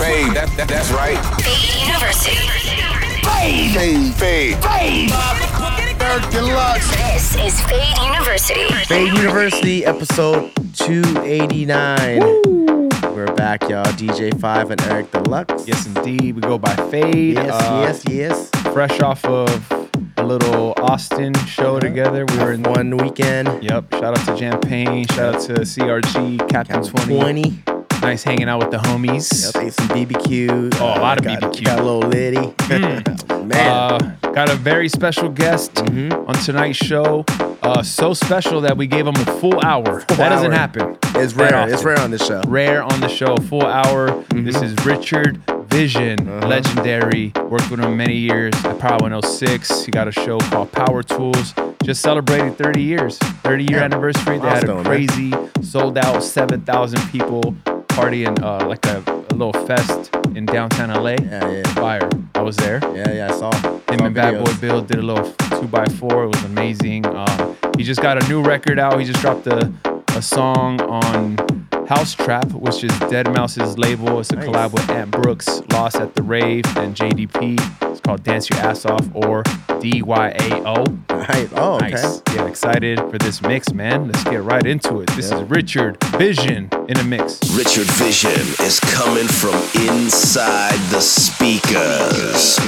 Fade. That, that, that's right. Fade University. Fade. Fade. Fade. Eric D-Lux. This is Fade University. Fade University, episode 289. We're back, y'all. DJ Five and Eric D-Lux. Yes, indeed. We go by Fade. yes, Uh, yes, yes. Fresh off of a little Austin show together. We were in One weekend. Yep. Shout out to Champagne. Shout out to CRG, Captain 20. 20. Nice hanging out with the homies. Yep, ate some BBQ. Oh, a lot of got, BBQ. Got a little litty. Man. Uh, got a very special guest Mm-hmm. on tonight's show. Uh, so special that we gave him a full hour. that doesn't happen. it's rare. It's rare on this show. Rare on the show, full hour. Mm-hmm. This is Richard Vission, Uh-huh. legendary. Worked with him many years at Power 106. He got a show called Power Tools. Just celebrated 30 years, 30 year Yeah. anniversary. They had a Milestone, man. crazy, sold out 7,000 people party in uh, like a, a little fest in downtown LA. Yeah, yeah. Fire. I was there. Yeah, yeah, I saw. Him saw and Bad Boy. Bill did a little two by four. It was amazing. Um, he just got a new record out. He just dropped a, a song on mau5trap, which is deadmau5's label. It's a Nice. collab with Ant Brooks, Lost at the Rave, and JDP. It's called Dance Your Ass Off or DYAO. Nice. Oh, okay. Nice. Get excited for this mix, man. Let's get right into it. This Yeah. is Richard Vission in a mix. Richard Vission is coming from inside the speakers.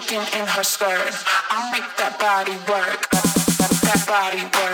Shaking in her skirt. I'll make that body work. That body work.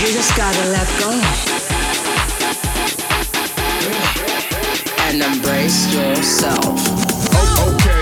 You just gotta let go and embrace yourself. Oh, okay.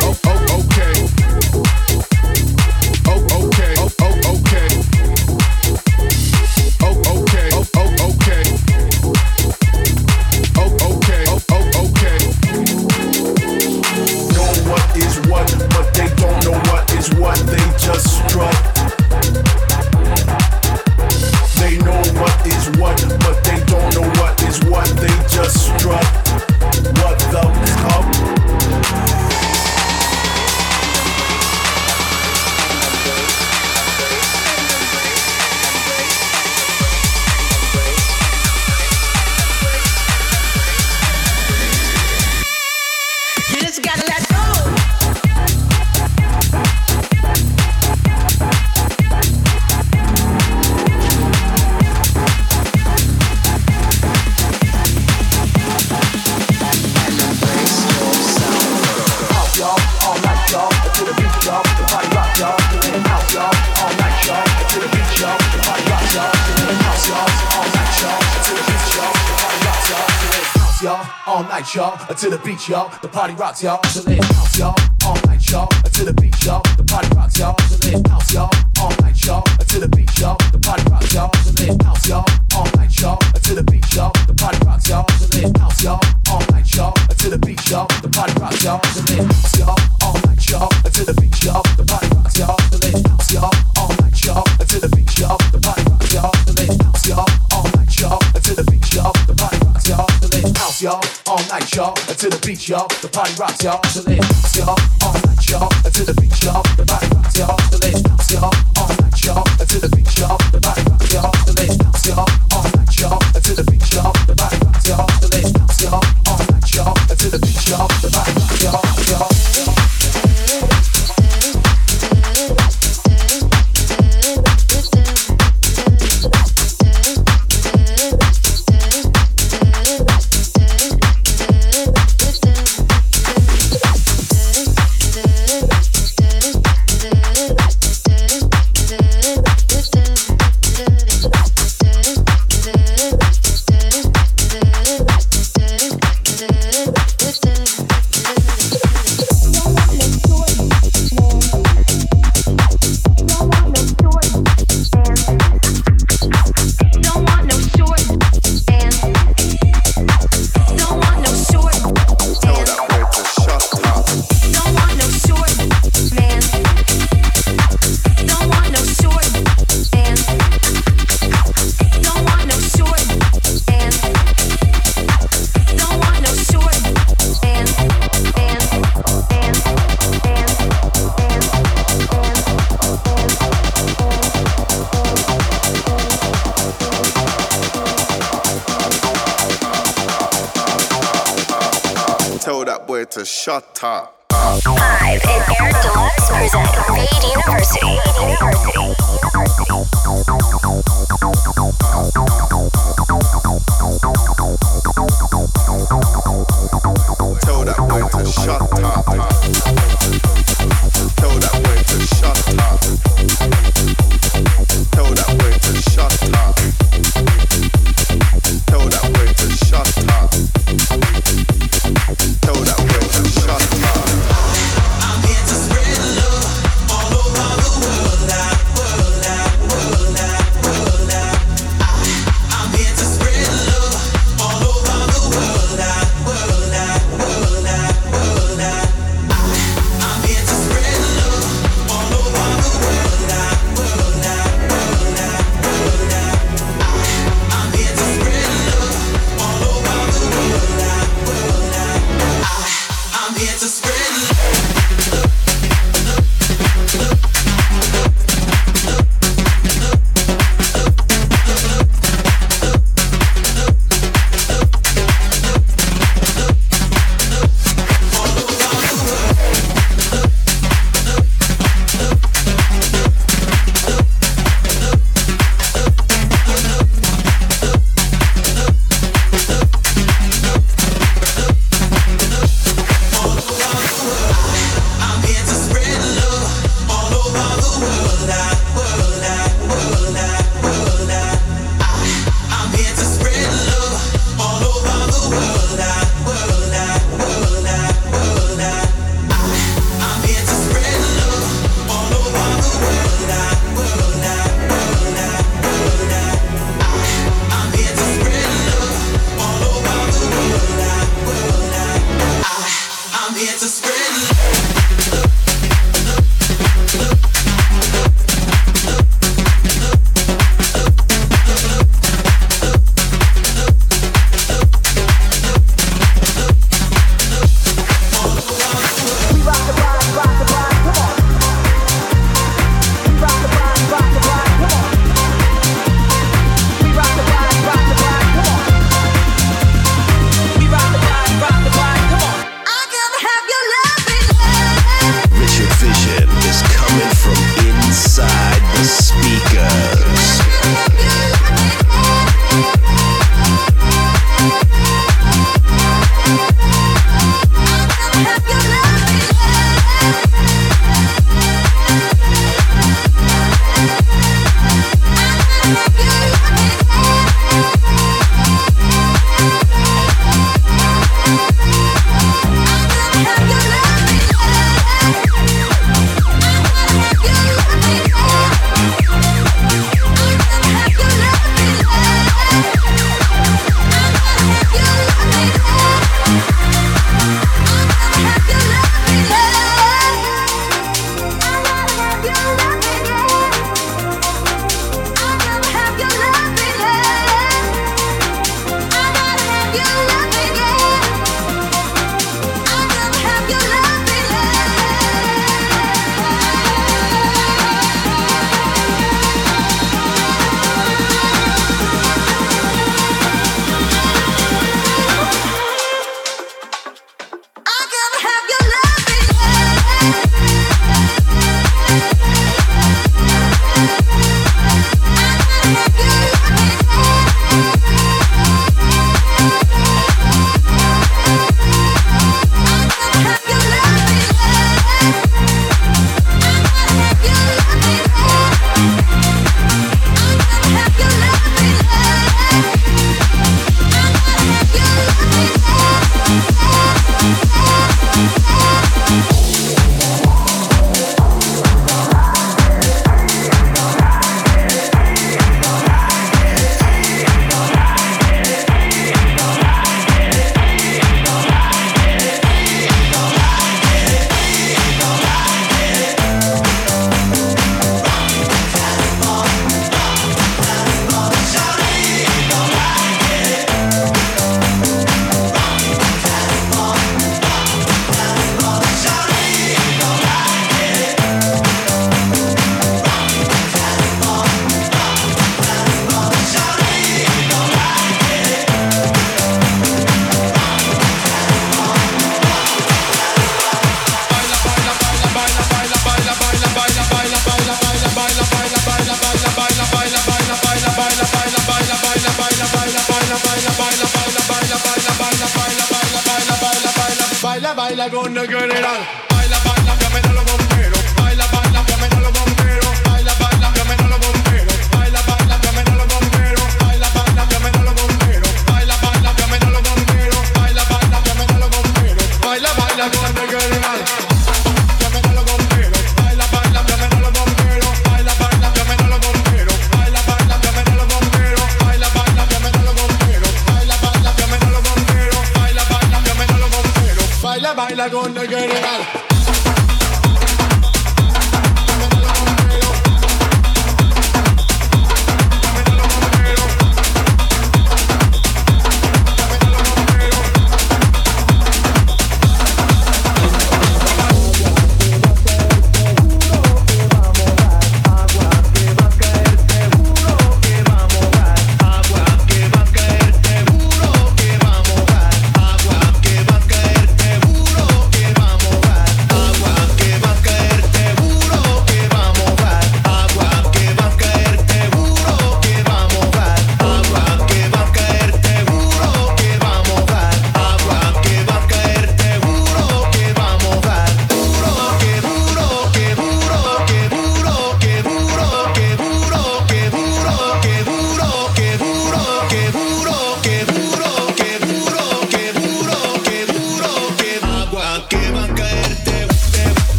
九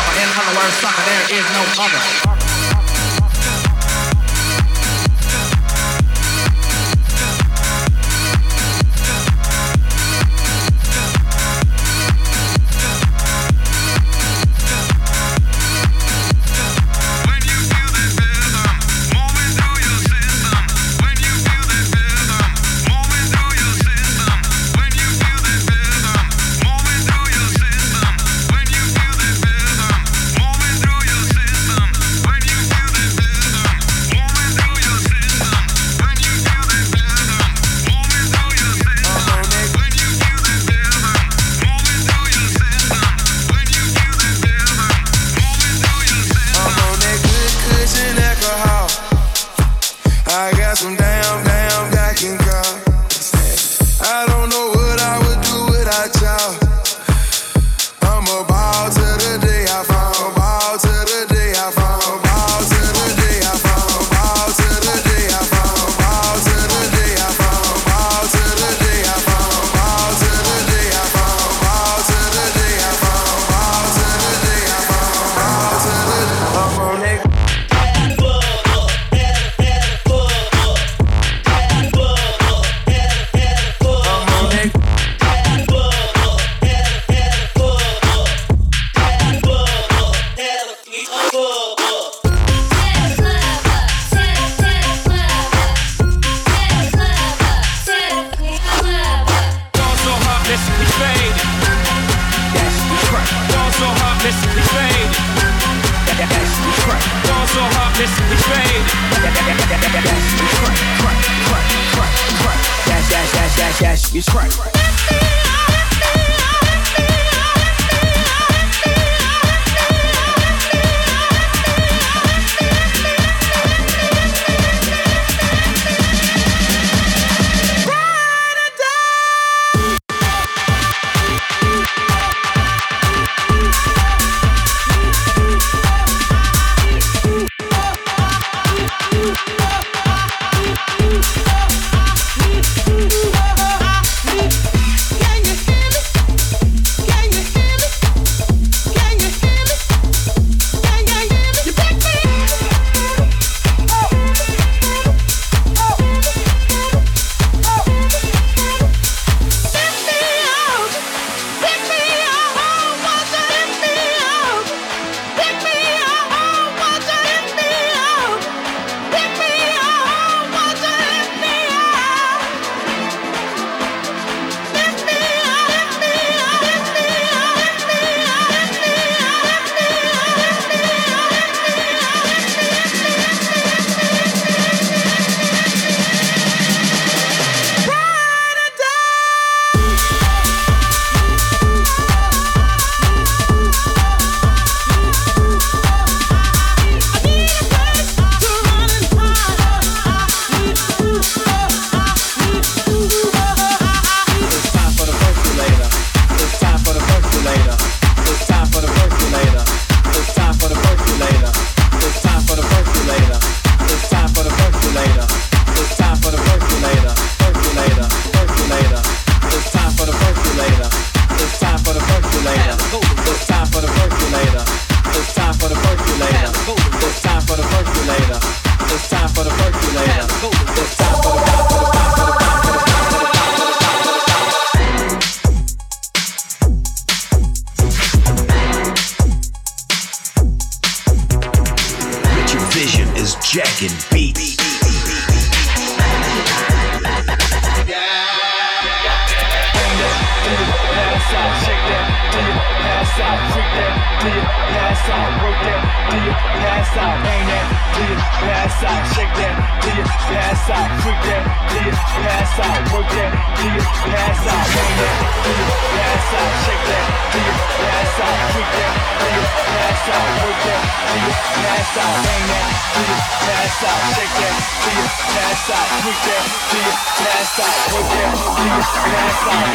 power and hollow earth sucker. There is no other. making beats. Do you pass out? Freak that? Do you pass out? Work that? Do you pass out? ass out, shake that till you pass out, freak that till you pass out, work that till you pass out, hang that till you pass out, shake that till you pass out, freak that till you pass out, work that till you pass out, hang that till you pass out, shake that till you pass out, freak that till you pass out, work that till you pass out.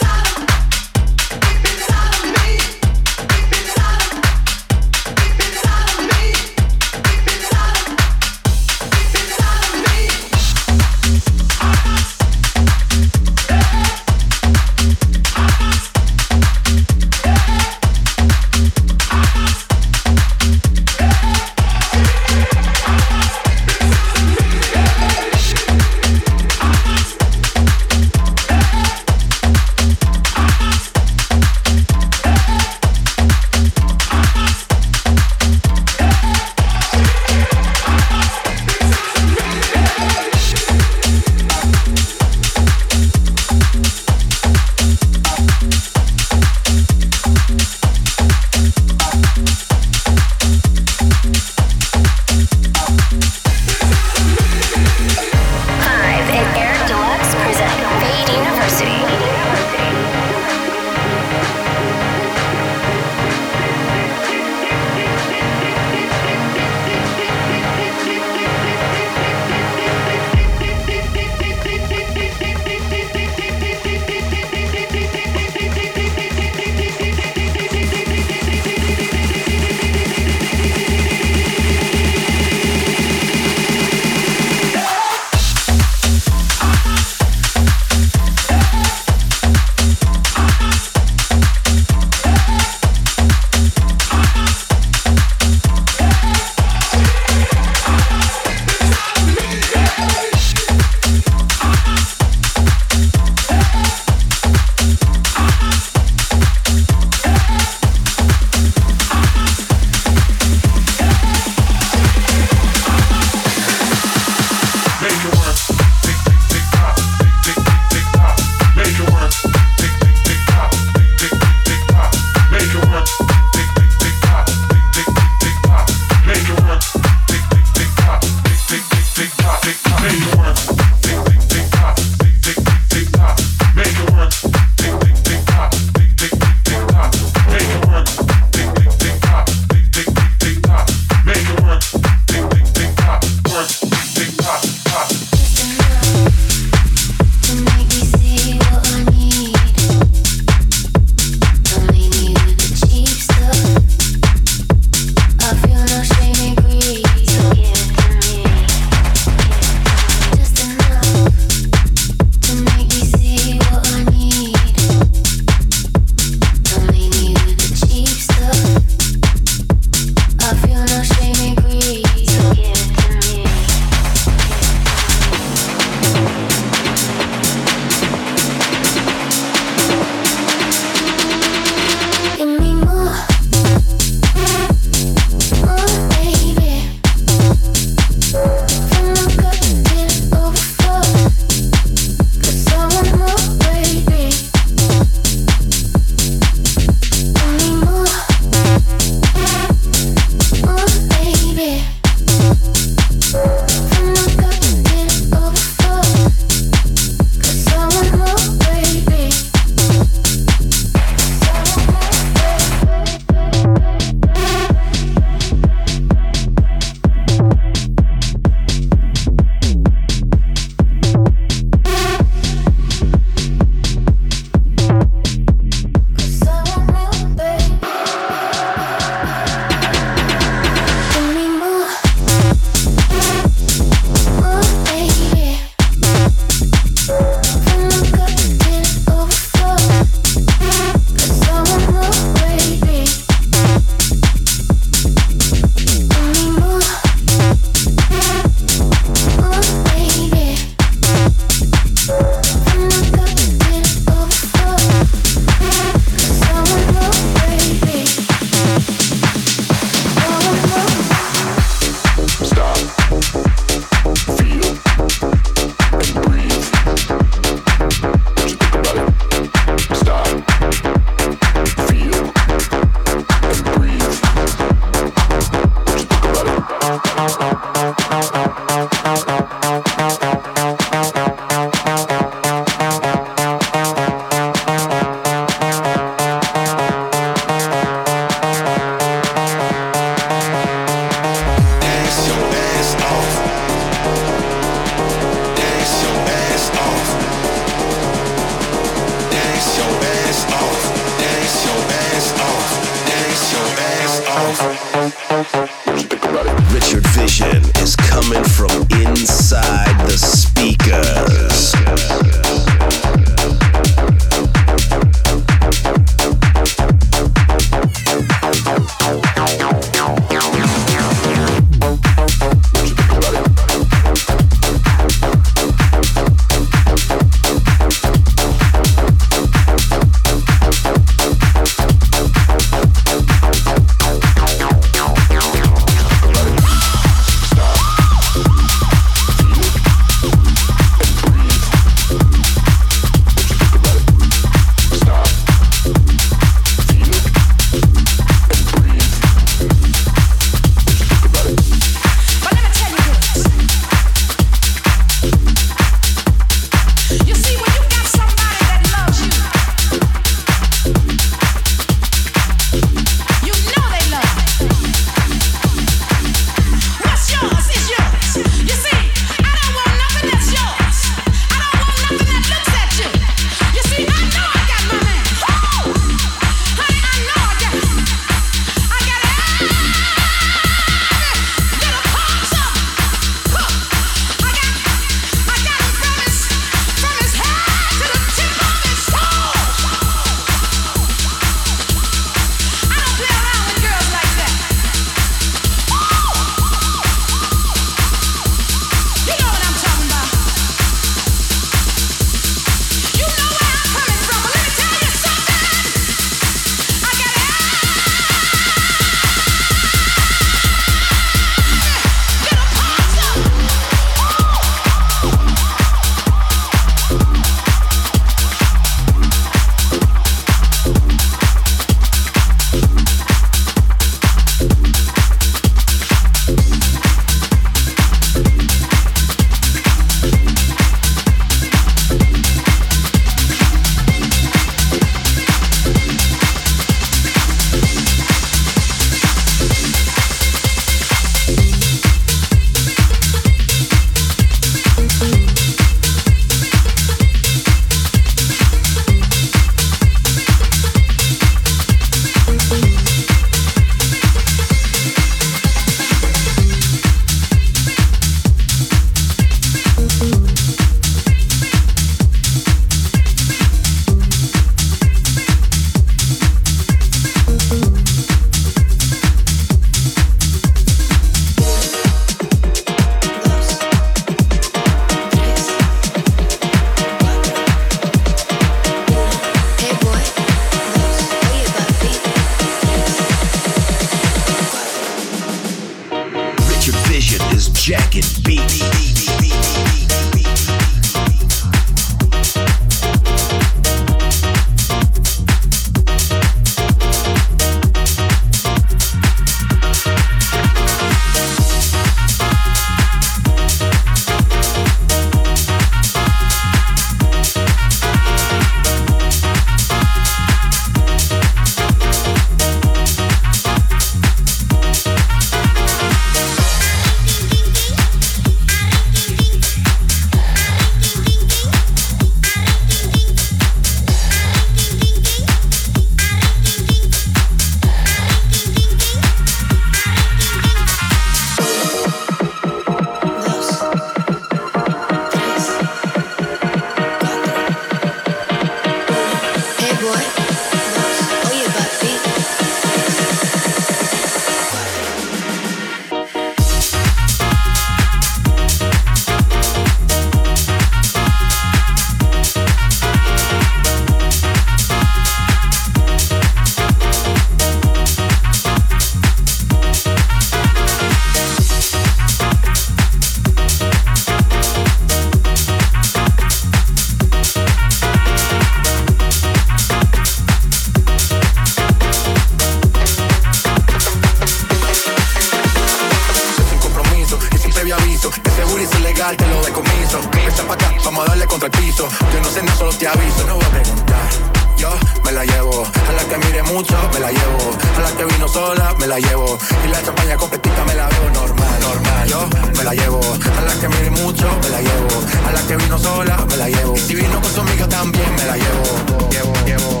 Sin previo aviso. Que seguro y es ilegal, te lo decomiso. Echa pa' acá, vamos a darle contra el piso. Yo no sé nada, solo te aviso, no voy a preguntar. Yo me la llevo, a la que mire mucho, me la llevo. A la que vino sola, me la llevo. Y la champaña completita me la veo normal, normal. Yo me la llevo, a la que mire mucho, me la llevo. A la que vino sola, me la llevo. Y si vino con su amiga también, me la llevo, llevo, llevo,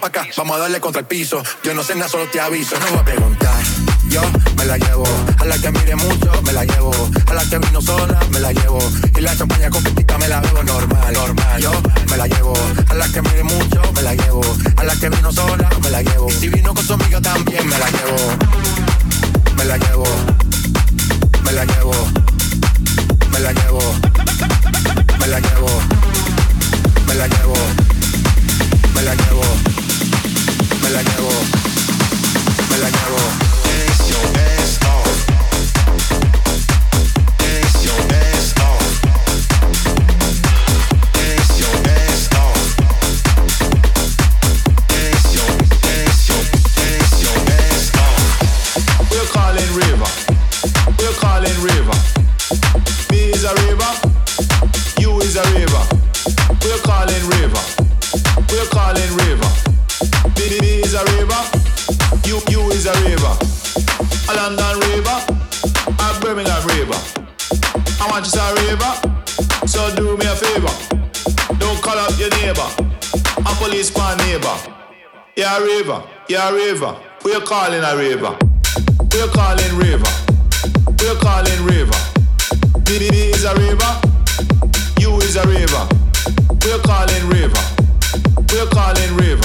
pa' acá, vamos a darle contra el piso. Yo no sé nada, solo te aviso, no voy a preguntar. Yo me la llevo, a la que mire mucho, me la llevo. A la que vino sola, me la llevo. Y la champaña con petita me la bebo normal, normal. Yo me la llevo, a la que mire mucho, me la llevo. A la que vino sola, me la llevo. Si vino con su amiga también. Me la llevo, me la llevo, me la llevo, me la llevo, me la llevo, me la llevo, me la llevo, me la llevo, me la llevo, me la llevo. You, you is a river. A London river. A Birmingham river. I want you to a river. So do me a favor. Don't call up your neighbor. A police my neighbor. Yeah, river. Yeah, river. We're calling a river. We're calling river. We're calling river. Me, me, is a river. You is a river. We're calling river. We're calling river.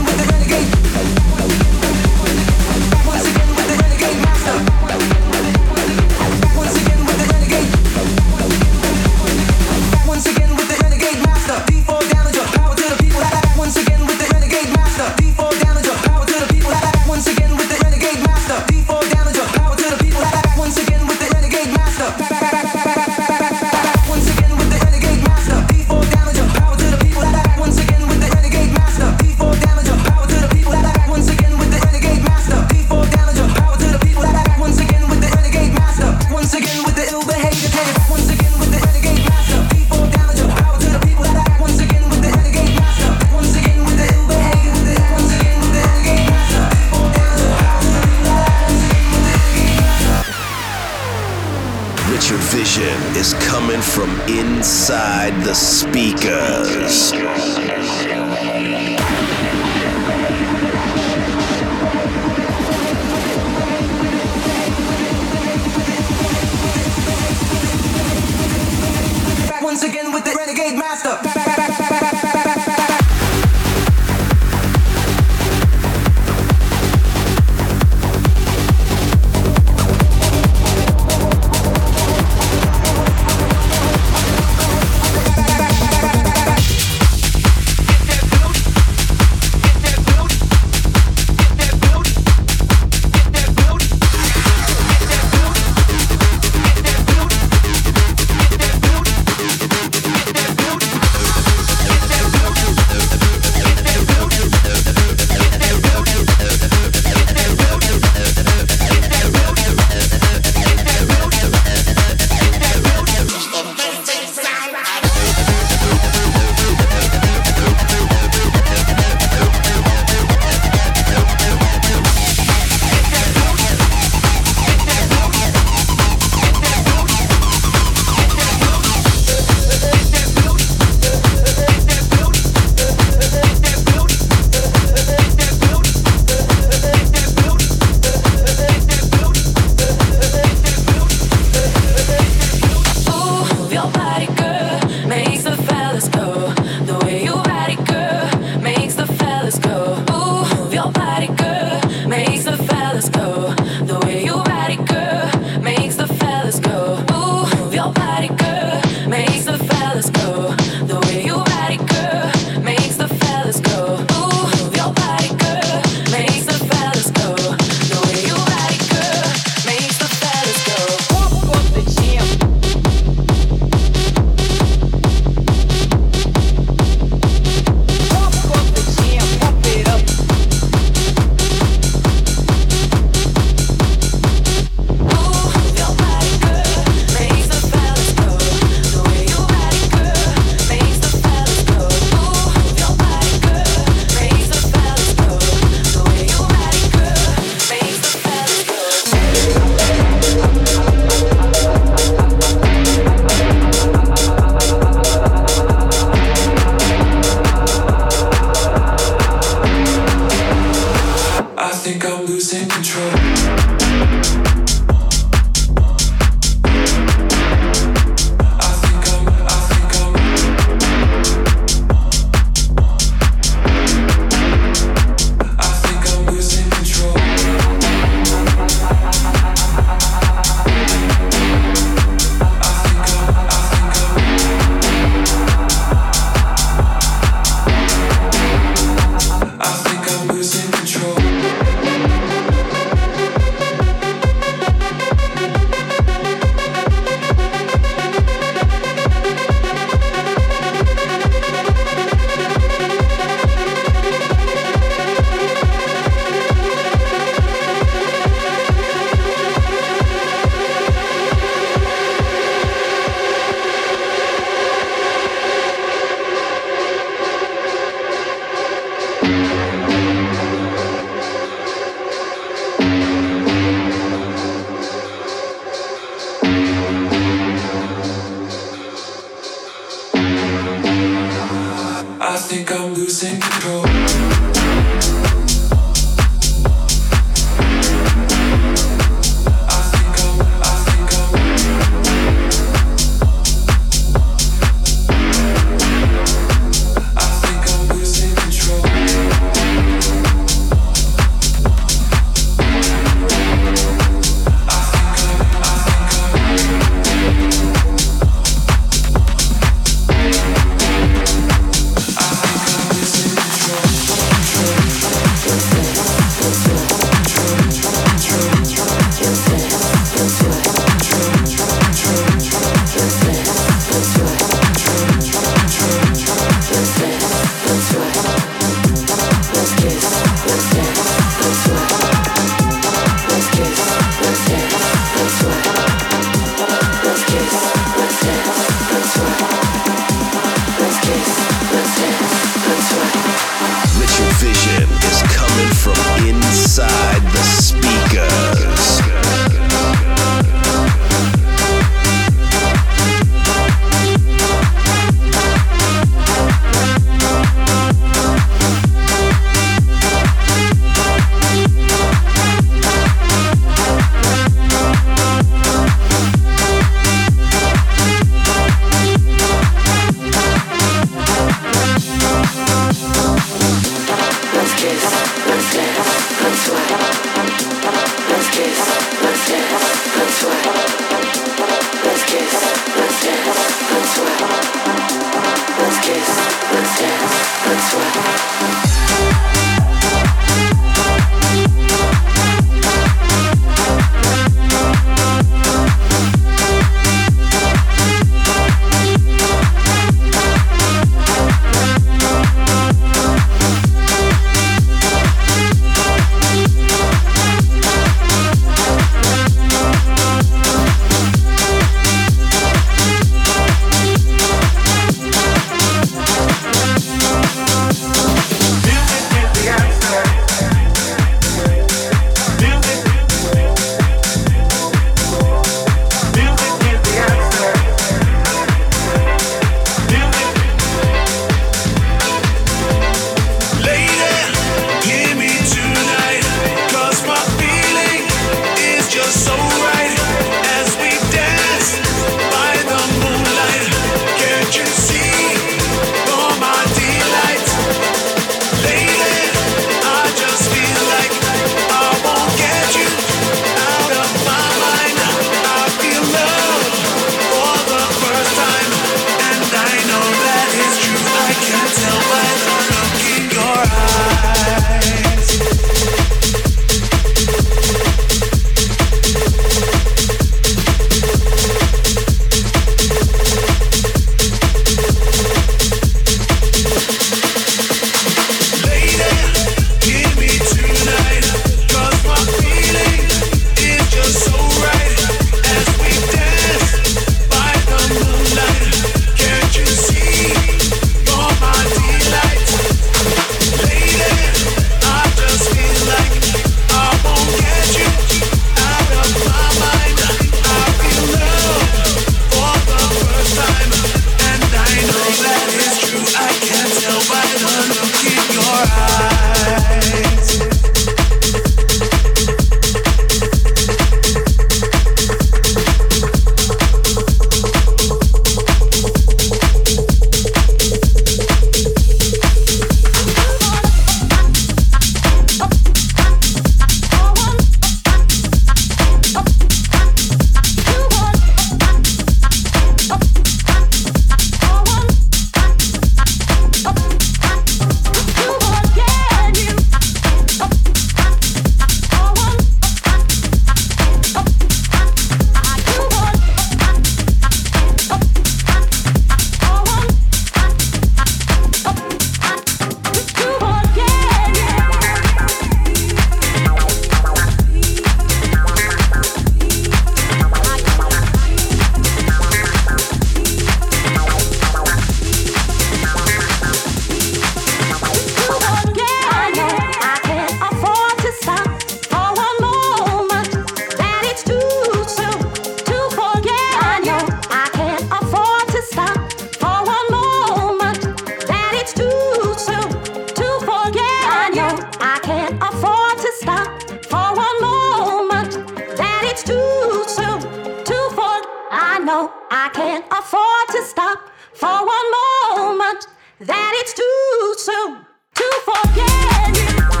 Can't afford to stop for one moment. That it's too soon to forget you.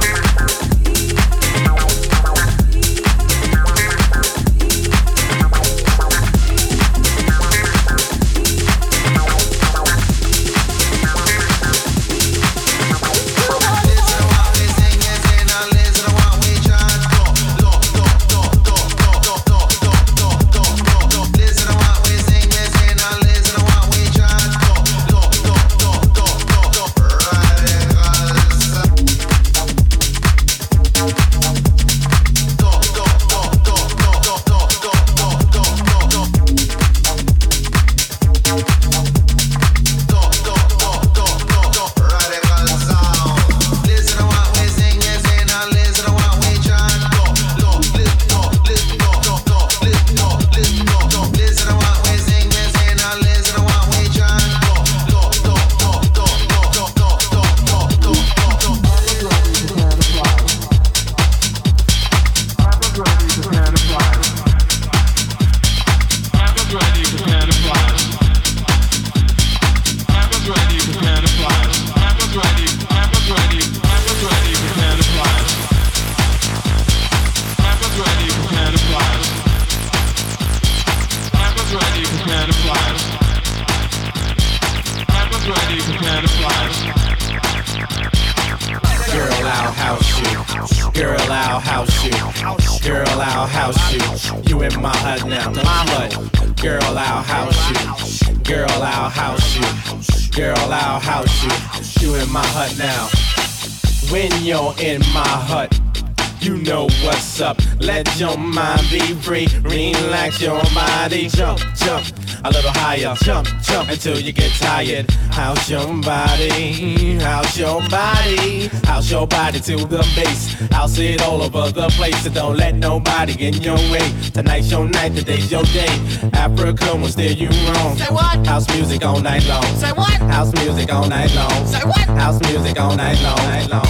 Relax your body. Jump, jump a little higher. Jump, jump until you get tired. How's your body? How's your body? How's your body to the bass? I'll see it all over the place. So don't let nobody get in your way. Tonight's your night, today's your day. Africa will steer you wrong. Say what? House music all night long. Say what? House music all night long. Say what? House music all night long. Night long.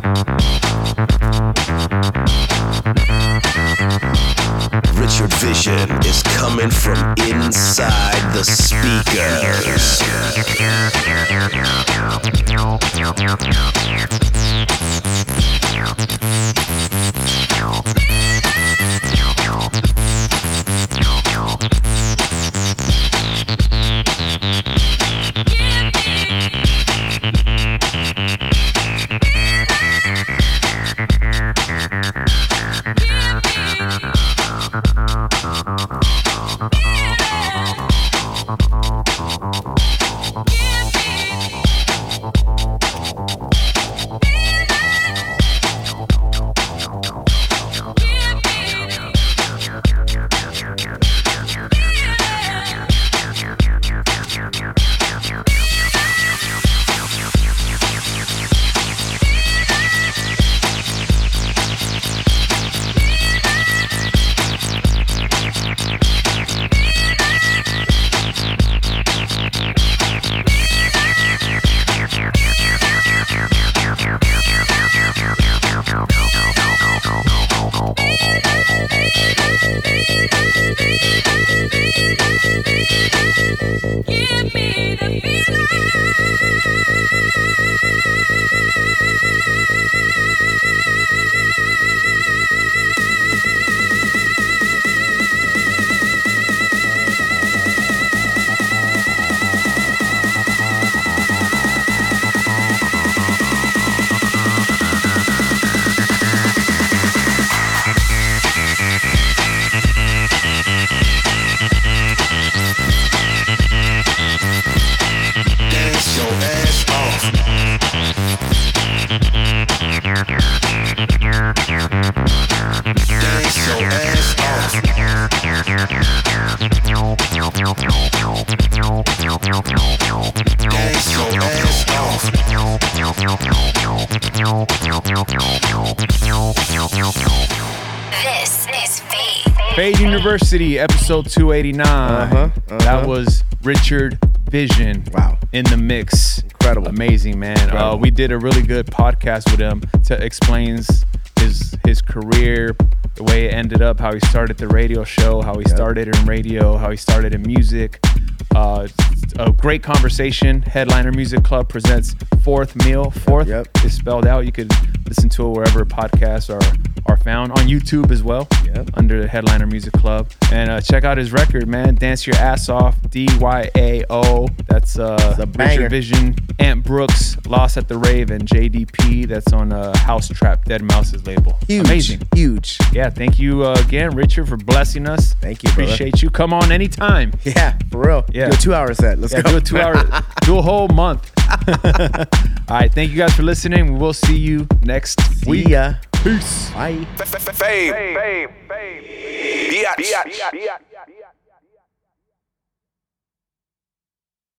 Night long. Richard Vission is coming from inside the speakers. University, episode 289. Uh-huh, uh-huh. That was Richard Vission. Wow. In the mix. Incredible. Amazing, man. Uh, we did a really good podcast with him to explains his his career, the way it ended up, how he started the radio show, how he started in radio, how he started in music. Uh, a great conversation. Headliner Music Club presents Fourth Meal. Fourth is spelled out. You could listen to it wherever podcasts are are found on YouTube as well. Under the Headliner Music Club, and uh, check out his record, man. Dance your ass off. D Y A O. That's uh, banger. Richard Vission, Ant Brooks, Lost at the Rave, and JDP. That's on uh, mau5trap, Dead Mouse's label. Huge, Amazing. Huge. Yeah, thank you uh, again, Richard, for blessing us. Thank you, brother. Appreciate you. Come on anytime. Yeah, for real. Yeah. Do a two hour set. Let's yeah, go. do a two hour, do a whole month. All right, thank you guys for listening. We will see you next week. ya. Peace. Bye. Fame. Fame. Fame. Biatch.